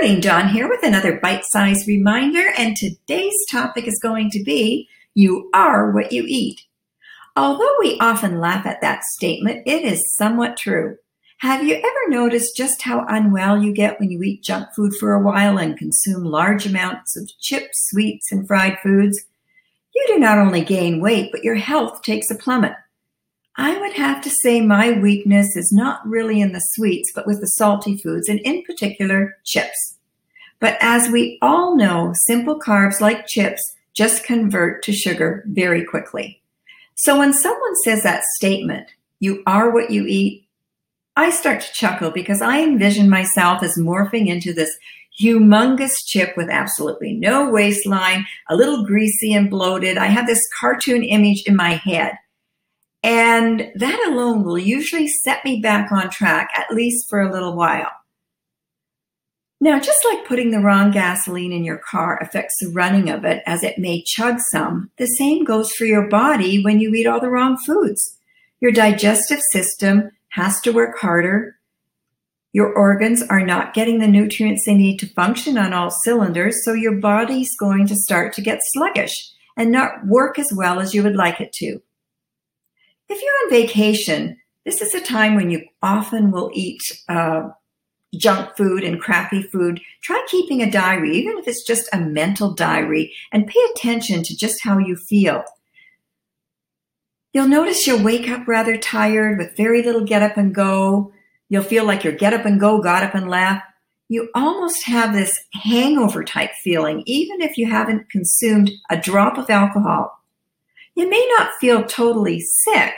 morning, Dawn here with another bite sized reminder. And today's topic is going to be You are what you eat. Although we often laugh at that statement, it is somewhat true. Have you ever noticed just how unwell you get when you eat junk food for a while and consume large amounts of chips, sweets, and fried foods? You do not only gain weight, but your health takes a plummet. I would have to say my weakness is not really in the sweets, but with the salty foods, and in particular, chips. But as we all know, simple carbs like chips just convert to sugar very quickly. So when someone says that statement, you are what you eat, I start to chuckle because I envision myself as morphing into this humongous chip with absolutely no waistline, a little greasy and bloated. I have this cartoon image in my head. And that alone will usually set me back on track, at least for a little while. Now, just like putting the wrong gasoline in your car affects the running of it as it may chug some, the same goes for your body when you eat all the wrong foods. Your digestive system has to work harder. Your organs are not getting the nutrients they need to function on all cylinders, so your body's going to start to get sluggish and not work as well as you would like it to. If you're on vacation, this is a time when you often will eat uh, junk food and crappy food. Try keeping a diary, even if it's just a mental diary, and pay attention to just how you feel. You'll notice you'll wake up rather tired with very little get up and go. You'll feel like your get up and go got up and left. You almost have this hangover type feeling, even if you haven't consumed a drop of alcohol. You may not feel totally sick,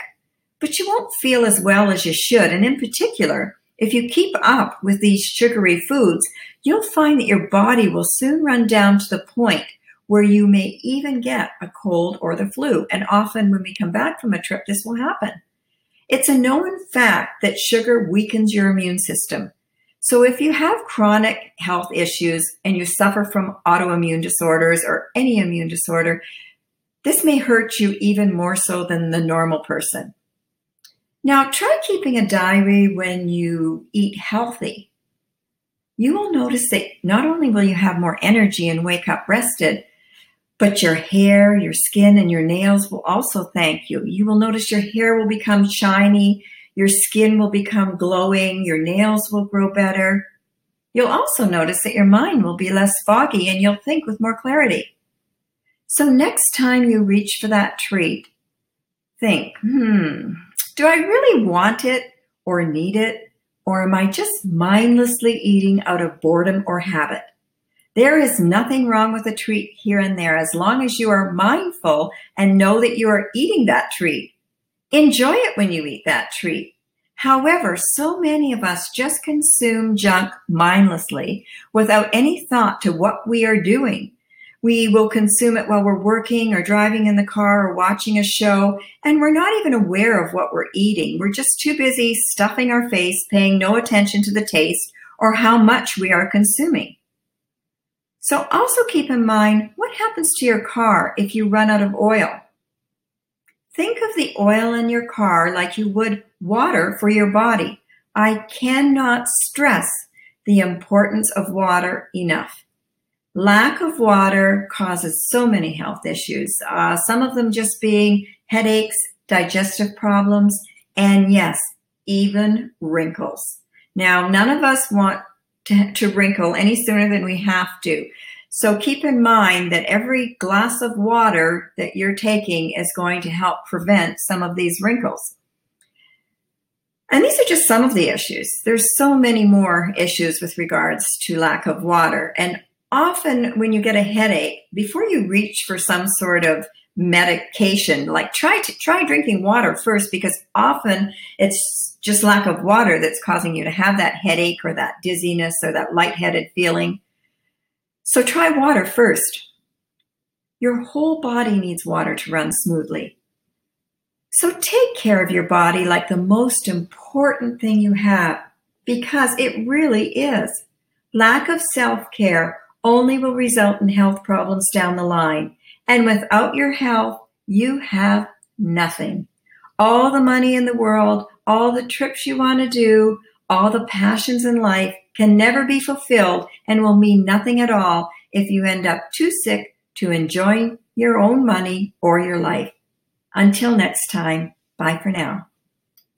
but you won't feel as well as you should. And in particular, if you keep up with these sugary foods, you'll find that your body will soon run down to the point where you may even get a cold or the flu. And often when we come back from a trip, this will happen. It's a known fact that sugar weakens your immune system. So if you have chronic health issues and you suffer from autoimmune disorders or any immune disorder, this may hurt you even more so than the normal person. Now, try keeping a diary when you eat healthy. You will notice that not only will you have more energy and wake up rested, but your hair, your skin, and your nails will also thank you. You will notice your hair will become shiny, your skin will become glowing, your nails will grow better. You'll also notice that your mind will be less foggy and you'll think with more clarity. So next time you reach for that treat, think, hmm, do I really want it or need it? Or am I just mindlessly eating out of boredom or habit? There is nothing wrong with a treat here and there as long as you are mindful and know that you are eating that treat. Enjoy it when you eat that treat. However, so many of us just consume junk mindlessly without any thought to what we are doing. We will consume it while we're working or driving in the car or watching a show, and we're not even aware of what we're eating. We're just too busy stuffing our face, paying no attention to the taste or how much we are consuming. So also keep in mind what happens to your car if you run out of oil. Think of the oil in your car like you would water for your body. I cannot stress the importance of water enough. Lack of water causes so many health issues, uh, some of them just being headaches, digestive problems, and yes, even wrinkles. Now, none of us want to, to wrinkle any sooner than we have to. So keep in mind that every glass of water that you're taking is going to help prevent some of these wrinkles. And these are just some of the issues. There's so many more issues with regards to lack of water. And often when you get a headache, before you reach for some sort of medication, like try to try drinking water first because often it's just lack of water that's causing you to have that headache or that dizziness or that lightheaded feeling. So try water first. Your whole body needs water to run smoothly. So take care of your body like the most important thing you have because it really is. Lack of self care only will result in health problems down the line. And without your health, you have nothing. All the money in the world, all the trips you want to do, all the passions in life can never be fulfilled and will mean nothing at all if you end up too sick to enjoy your own money or your life. Until next time, bye for now.